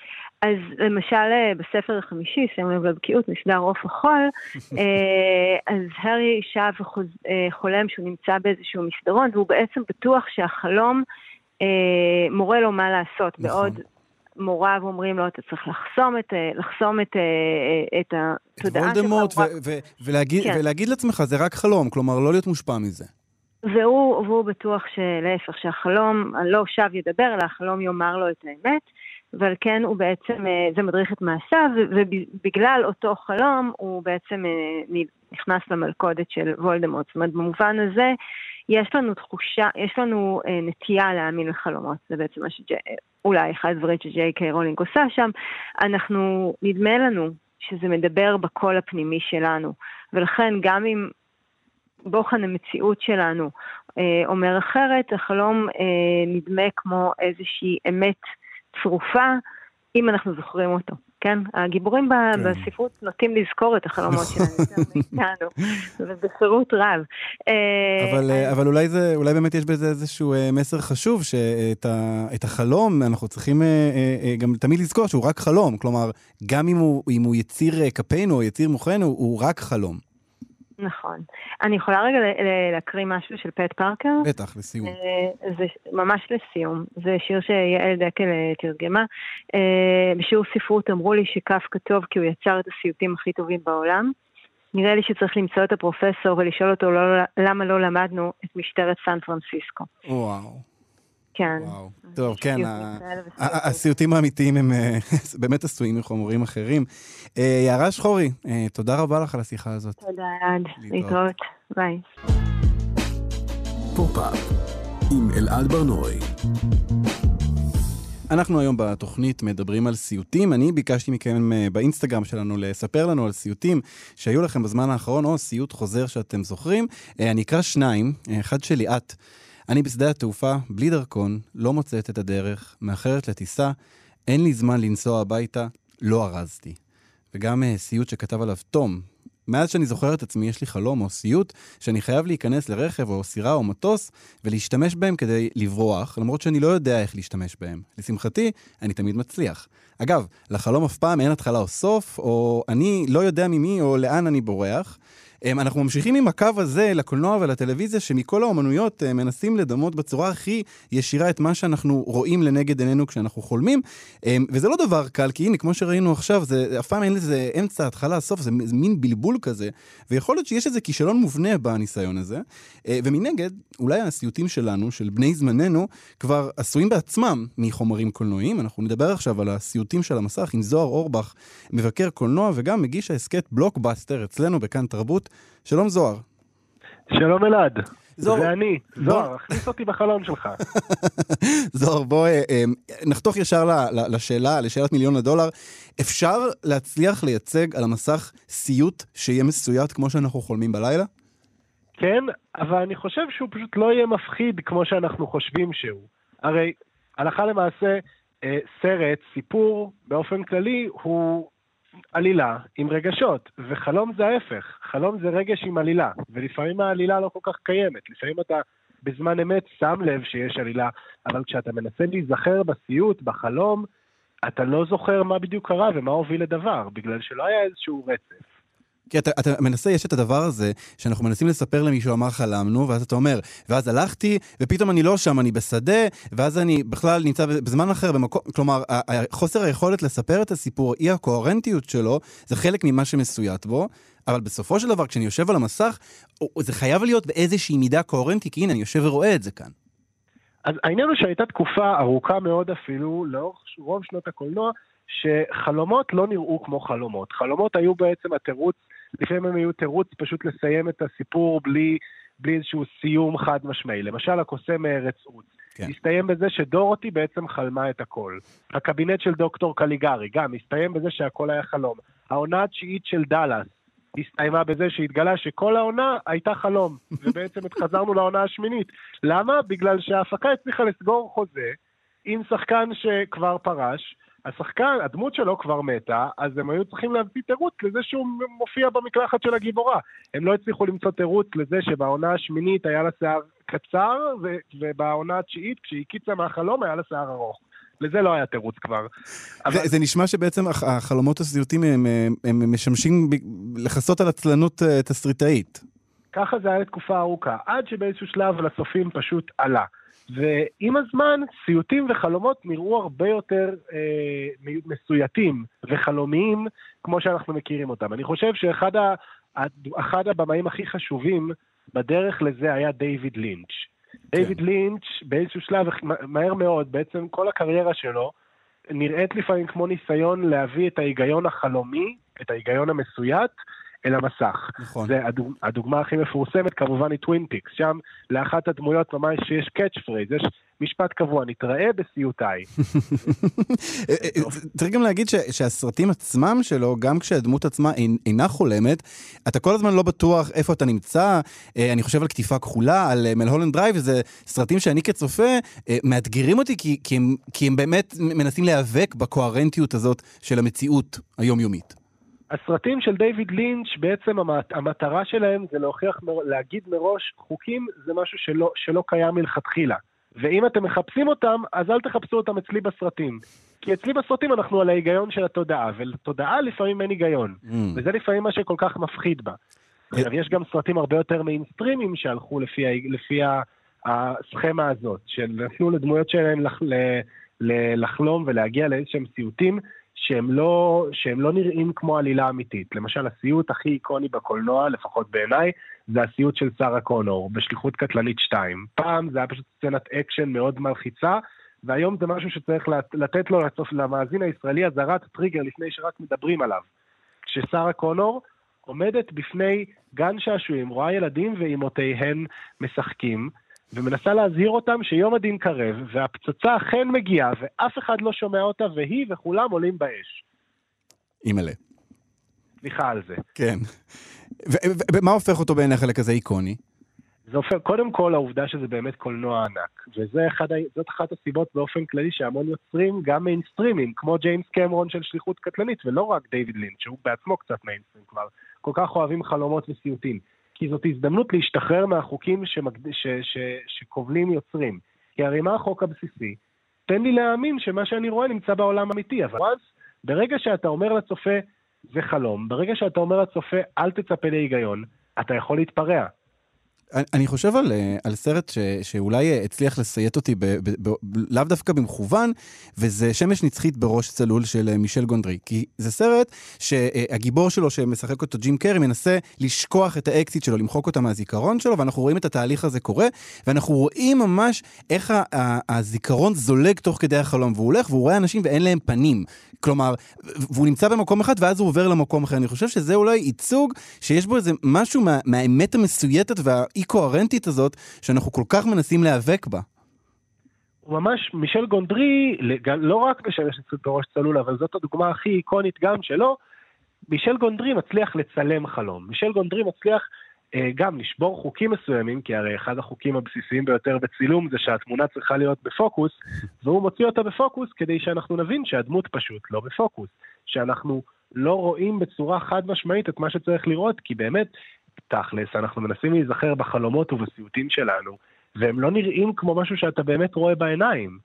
אז למשל אה, בספר החמישי, שימו לב לבקיאות, מסדר עוף החול, אה, אז הארי שב וחולם שהוא נמצא באיזשהו מסדרון, והוא בעצם בטוח שהחלום מורה לו מה לעשות, נכון. בעוד מוריו אומרים לו, אתה צריך לחסום את, אה, לחסום את, אה, את התודעה שלך. את וולדמורט, ולהגיד, כן. ולהגיד לעצמך, זה רק חלום, כלומר, לא להיות מושפע מזה. והוא, והוא בטוח שלהפך, שהחלום לא שב ידבר, אלא החלום יאמר לו את האמת, ועל כן הוא בעצם, אה, זה מדריך את מעשיו, ובגלל אותו חלום הוא בעצם אה, נכנס למלכודת של וולדמורט. זאת אומרת, במובן הזה, יש לנו תחושה, יש לנו אה, נטייה להאמין לחלומות, זה בעצם מה שאולי אחד הדברים שג'יי קיי רולינג עושה שם. אנחנו, נדמה לנו שזה מדבר בקול הפנימי שלנו, ולכן גם אם בוחן המציאות שלנו אה, אומר אחרת, החלום אה, נדמה כמו איזושהי אמת צרופה, אם אנחנו זוכרים אותו. כן? הגיבורים כן. בספרות נוטים לזכור את החלומות שלהם יותר מאיתנו, ובחירות רב. אה, אבל, אה, אבל אולי, זה, אולי באמת יש בזה איזשהו אה, מסר חשוב, שאת החלום אנחנו צריכים גם תמיד לזכור שהוא רק חלום. כלומר, גם אם הוא, אם הוא יציר כפינו או יציר מוחנו, הוא רק חלום. נכון. אני יכולה רגע להקריא משהו של פט פארקר? בטח, לסיום. אה, זה ממש לסיום. זה שיר שיעל דקל אה, תרגמה. אה, בשיעור ספרות אמרו לי שקפקא טוב כי הוא יצר את הסיוטים הכי טובים בעולם. נראה לי שצריך למצוא את הפרופסור ולשאול אותו לא, למה לא למדנו את משטרת סן פרנסיסקו. וואו. כן. וואו. טוב, כן, הסיוטים האמיתיים הם אה, באמת עשויים מחומרים אחרים. אה, יערה שחורי, אה, תודה רבה לך על השיחה הזאת. תודה, עד. להתראות. ביי. פופ-אפ עם אלעד בר-נוי. אנחנו היום בתוכנית מדברים על סיוטים. אני ביקשתי מכם באינסטגרם שלנו לספר לנו על סיוטים שהיו לכם בזמן האחרון, או סיוט חוזר שאתם זוכרים. אני אקרא שניים, אחד של ליאת. אני בשדה התעופה, בלי דרכון, לא מוצאת את הדרך, מאחרת לטיסה, אין לי זמן לנסוע הביתה, לא ארזתי. וגם uh, סיוט שכתב עליו תום. מאז שאני זוכר את עצמי, יש לי חלום או סיוט שאני חייב להיכנס לרכב או סירה או מטוס ולהשתמש בהם כדי לברוח, למרות שאני לא יודע איך להשתמש בהם. לשמחתי, אני תמיד מצליח. אגב, לחלום אף פעם אין התחלה או סוף, או אני לא יודע ממי או לאן אני בורח. אמ, אנחנו ממשיכים עם הקו הזה לקולנוע ולטלוויזיה, שמכל האומנויות אה, מנסים לדמות בצורה הכי ישירה את מה שאנחנו רואים לנגד עינינו כשאנחנו חולמים. אמ, וזה לא דבר קל, כי הנה, כמו שראינו עכשיו, זה אף פעם אין לזה אמצע, התחלה, סוף, זה מין בלבול כזה, ויכול להיות שיש איזה כישלון מובנה בניסיון הזה. אה, ומנגד, אולי הסיוטים שלנו, של בני זמננו, כבר עשויים בעצמם מחומרים קולנועיים. אנחנו נדבר עכשיו על הסיוטים של המסך עם זוהר אורבך, מבקר קולנוע וגם מגיש ההסכת בלוקבאסטר אצלנו בכאן תרבות. שלום זוהר. שלום אלעד. זוהר. זה אני, זוהר, הכניס אותי בחלון שלך. זוהר, בוא אה, אה, נחתוך ישר לשאלה, לשאלת מיליון הדולר. אפשר להצליח לייצג על המסך סיוט שיהיה מסויט כמו שאנחנו חולמים בלילה? כן, אבל אני חושב שהוא פשוט לא יהיה מפחיד כמו שאנחנו חושבים שהוא. הרי הלכה למעשה, אה, סרט, סיפור, באופן כללי, הוא עלילה עם רגשות, וחלום זה ההפך, חלום זה רגש עם עלילה, ולפעמים העלילה לא כל כך קיימת, לפעמים אתה בזמן אמת שם לב שיש עלילה, אבל כשאתה מנסה להיזכר בסיוט, בחלום, אתה לא זוכר מה בדיוק קרה ומה הוביל לדבר, בגלל שלא היה איזשהו רצף. כי אתה, אתה מנסה, יש את הדבר הזה, שאנחנו מנסים לספר למישהו, אמר חלמנו, ואז אתה אומר, ואז הלכתי, ופתאום אני לא שם, אני בשדה, ואז אני בכלל נמצא בזמן אחר, במקום, כלומר, חוסר היכולת לספר את הסיפור, אי הקוהרנטיות שלו, זה חלק ממה שמסויט בו, אבל בסופו של דבר, כשאני יושב על המסך, זה חייב להיות באיזושהי מידה קוהרנטי, כי הנה, אני יושב ורואה את זה כאן. אז העניין הוא שהייתה תקופה ארוכה מאוד אפילו, לאורך רוב שנות הקולנוע, שחלומות לא נראו כמו חלומות. חלומות היו בעצם התירוץ לפעמים הם היו תירוץ פשוט לסיים את הסיפור בלי, בלי איזשהו סיום חד משמעי. למשל, הקוסם ארץ עוץ. כן. הסתיים בזה שדורותי בעצם חלמה את הכל. הקבינט של דוקטור קליגרי, גם, הסתיים בזה שהכל היה חלום. העונה התשיעית של דאלאס הסתיימה בזה שהתגלה שכל העונה הייתה חלום, ובעצם חזרנו לעונה השמינית. למה? בגלל שההפקה הצליחה לסגור חוזה עם שחקן שכבר פרש, השחקן, הדמות שלו כבר מתה, אז הם היו צריכים להביא תירוץ לזה שהוא מופיע במקלחת של הגיבורה. הם לא הצליחו למצוא תירוץ לזה שבעונה השמינית היה לה שיער קצר, ו- ובעונה התשיעית, כשהיא הקיצה מהחלום, היה לה שיער ארוך. לזה לא היה תירוץ כבר. אבל... זה, זה נשמע שבעצם החלומות הסיוטים הם, הם, הם משמשים לכסות על עצלנות אה, תסריטאית. ככה זה היה לתקופה ארוכה, עד שבאיזשהו שלב לצופים פשוט עלה. ועם הזמן, סיוטים וחלומות נראו הרבה יותר אה, מסויטים וחלומיים כמו שאנחנו מכירים אותם. אני חושב שאחד אחד הבמאים הכי חשובים בדרך לזה היה דיוויד לינץ'. דיוויד לינץ' באיזשהו שלב, מהר מאוד, בעצם כל הקריירה שלו, נראית לפעמים כמו ניסיון להביא את ההיגיון החלומי, את ההיגיון המסויט, אל המסך. נכון. זה הדוג, הדוגמה הכי מפורסמת כמובן היא טווין פיקס, שם לאחת הדמויות ממש יש catchphrase, יש משפט קבוע, נתראה בסיוטיי. צריך גם להגיד שהסרטים עצמם שלו, גם כשהדמות עצמה אינה חולמת, אתה כל הזמן לא בטוח איפה אתה נמצא. אה, אני חושב על קטיפה כחולה, על מלהולנד דרייב, זה סרטים שאני כצופה, אה, מאתגרים אותי כי, כי, הם, כי הם באמת מנסים להיאבק בקוהרנטיות הזאת של המציאות היומיומית. הסרטים של דיוויד לינץ', בעצם המטרה שלהם זה להוכיח, להגיד מראש, חוקים זה משהו שלא, שלא קיים מלכתחילה. ואם אתם מחפשים אותם, אז אל תחפשו אותם אצלי בסרטים. כי אצלי בסרטים אנחנו על ההיגיון של התודעה, ולתודעה לפעמים אין היגיון. Mm. וזה לפעמים מה שכל כך מפחיד בה. עכשיו, יש גם סרטים הרבה יותר מיינסטרימים שהלכו לפי, לפי הסכמה הזאת, שנתנו לדמויות שלהם לח, לחלום ולהגיע לאיזשהם סיוטים שהם לא, שהם לא נראים כמו עלילה אמיתית. למשל, הסיוט הכי איקוני בקולנוע, לפחות בעיניי, זה הסיוט של שרה קונור, בשליחות קטלנית 2. פעם זה היה פשוט סצנת אקשן מאוד מלחיצה, והיום זה משהו שצריך לתת לו לצוף, למאזין הישראלי אזהרת טריגר לפני שרק מדברים עליו. כששרה קונור עומדת בפני גן שעשועים, רואה ילדים ואימותיהן משחקים, ומנסה להזהיר אותם שיום הדין קרב, והפצצה אכן מגיעה, ואף אחד לא שומע אותה, והיא וכולם עולים באש. אימא'לה. סליחה על זה. כן. ומה הופך אותו בעיניך לכזה איקוני? זה הופך, קודם כל העובדה שזה באמת קולנוע ענק, וזאת אחת הסיבות באופן כללי שהמון יוצרים, גם מיינסטרימים, כמו ג'יימס קמרון של שליחות קטלנית, ולא רק דיוויד לינץ', שהוא בעצמו קצת מיינסטרים כבר, כל כך אוהבים חלומות וסיוטים. כי זאת הזדמנות להשתחרר מהחוקים שמגד... ש... ש... שכובלים יוצרים. כי הרי מה החוק הבסיסי? תן לי להאמין שמה שאני רואה נמצא בעולם אמיתי, אבל אז, ברגע שאתה אומר לצופה, זה חלום, ברגע שאתה אומר לצופה, אל תצפה להיגיון, אתה יכול להתפרע. אני חושב על, אה, על סרט ש, שאולי אה, הצליח לסיית אותי, ב, ב, ב, לאו דווקא במכוון, וזה שמש נצחית בראש צלול של אה, מישל גונדרי. כי זה סרט שהגיבור שלו, שמשחק אותו ג'ים קרי, מנסה לשכוח את האקסיט שלו, למחוק אותה מהזיכרון שלו, ואנחנו רואים את התהליך הזה קורה, ואנחנו רואים ממש איך הזיכרון זולג תוך כדי החלום, והוא הולך והוא רואה אנשים ואין להם פנים. כלומר, והוא נמצא במקום אחד ואז הוא עובר למקום אחר. אני חושב שזה אולי ייצוג שיש בו איזה משהו מה, מהאמת המסויטת והאי-קוהרנטית הזאת, שאנחנו כל כך מנסים להיאבק בה. הוא ממש, מישל גונדרי, לא רק משמש בראש צלול, אבל זאת הדוגמה הכי איקונית גם שלו, מישל גונדרי מצליח לצלם חלום. מישל גונדרי מצליח אה, גם לשבור חוקים מסוימים, כי הרי אחד החוקים הבסיסיים ביותר בצילום זה שהתמונה צריכה להיות בפוקוס, והוא מוציא אותה בפוקוס כדי שאנחנו נבין שהדמות פשוט לא בפוקוס, שאנחנו לא רואים בצורה חד משמעית את מה שצריך לראות, כי באמת, תכלס, אנחנו מנסים להיזכר בחלומות ובסיוטים שלנו, והם לא נראים כמו משהו שאתה באמת רואה בעיניים.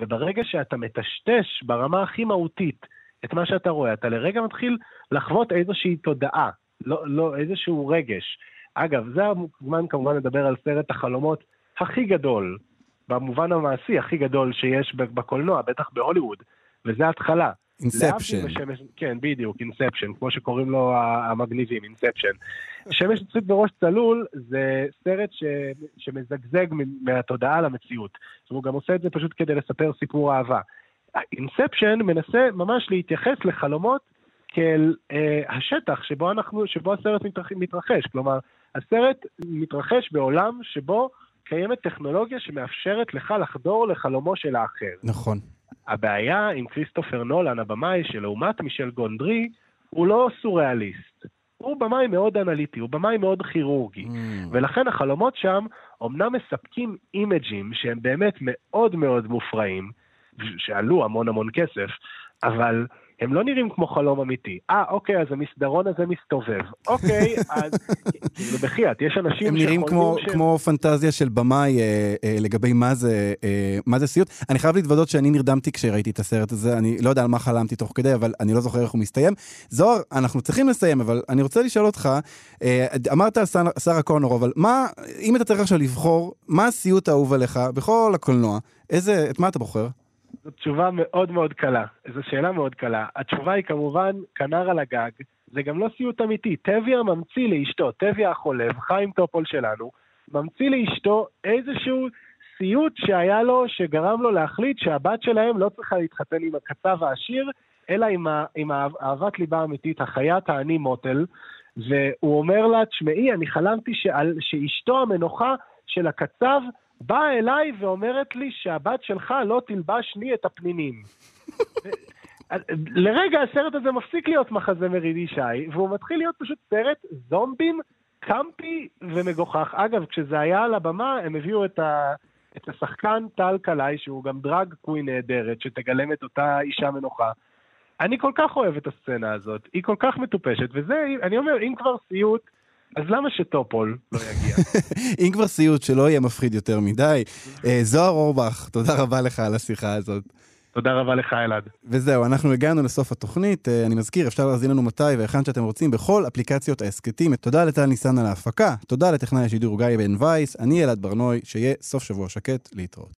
וברגע שאתה מטשטש ברמה הכי מהותית את מה שאתה רואה, אתה לרגע מתחיל לחוות איזושהי תודעה, לא, לא איזשהו רגש. אגב, זה הזמן כמובן לדבר על סרט החלומות הכי גדול, במובן המעשי הכי גדול שיש בקולנוע, בטח בהוליווד, וזה התחלה. Inception. כן, בדיוק, Inception, כמו שקוראים לו המגניבים, Inception. שמש עצמית בראש צלול זה סרט ש, שמזגזג מהתודעה למציאות. הוא גם עושה את זה פשוט כדי לספר סיפור אהבה. Inception מנסה ממש להתייחס לחלומות כאל אה, השטח שבו, אנחנו, שבו הסרט מתרחש. כלומר, הסרט מתרחש בעולם שבו קיימת טכנולוגיה שמאפשרת לך לחדור לחלומו של האחר. נכון. הבעיה עם כריסטופר נולן, הבמאי, שלעומת מישל גונדרי, הוא לא סוריאליסט. הוא במאי מאוד אנליטי, הוא במאי מאוד כירורגי. אממ. ולכן החלומות שם אומנם מספקים אימג'ים שהם באמת מאוד מאוד מופרעים, שעלו המון המון כסף, אבל הם לא נראים כמו חלום אמיתי. אה, אוקיי, אז המסדרון הזה מסתובב. אוקיי, אז כאילו בחייאת, יש אנשים הם נראים כמו, ש... כמו פנטזיה של במאי אה, אה, לגבי מה זה, אה, מה זה סיוט. אני חייב להתוודות שאני נרדמתי כשראיתי את הסרט הזה, אני לא יודע על מה חלמתי תוך כדי, אבל אני לא זוכר איך הוא מסתיים. זוהר, אנחנו צריכים לסיים, אבל אני רוצה לשאול אותך, אה, אמרת על שרה קונור, אבל מה, אם אתה צריך עכשיו לבחור, מה הסיוט האהוב עליך בכל הקולנוע, איזה, את מה אתה בוחר? זו תשובה מאוד מאוד קלה, זו שאלה מאוד קלה. התשובה היא כמובן כנר על הגג זה גם לא סיוט אמיתי. טביה ממציא לאשתו, טביה החולב, חיים טופול שלנו, ממציא לאשתו איזשהו סיוט שהיה לו, שגרם לו להחליט שהבת שלהם לא צריכה להתחתן עם הקצב העשיר, אלא עם, ה, עם אהבת ליבה אמיתית, החיית האני מוטל, והוא אומר לה, תשמעי, אני חלמתי שעל, שאשתו המנוחה של הקצב באה אליי ואומרת לי שהבת שלך לא תלבש לי את הפנינים. לרגע הסרט הזה מפסיק להיות מחזה מריד ישי, והוא מתחיל להיות פשוט סרט זומבים, קמפי ומגוחך. אגב, כשזה היה על הבמה, הם הביאו את, ה... את השחקן טל קלעי, שהוא גם דרג קווין נהדרת, שתגלם את אותה אישה מנוחה. אני כל כך אוהב את הסצנה הזאת, היא כל כך מטופשת, וזה, אני אומר, אם כבר סיוט, אז למה שטופול לא יגיע? אם כבר סיוט, שלא יהיה מפחיד יותר מדי. אה, זוהר אורבך, תודה רבה לך על השיחה הזאת. תודה רבה לך, אלעד. וזהו, אנחנו הגענו לסוף התוכנית. אה, אני מזכיר, אפשר להזין לנו מתי והיכן שאתם רוצים בכל אפליקציות ההסכתים. תודה לטל ניסן על ההפקה, תודה לטכנאי השידור גיא בן וייס, אני אלעד ברנוי, שיהיה סוף שבוע שקט, להתראות.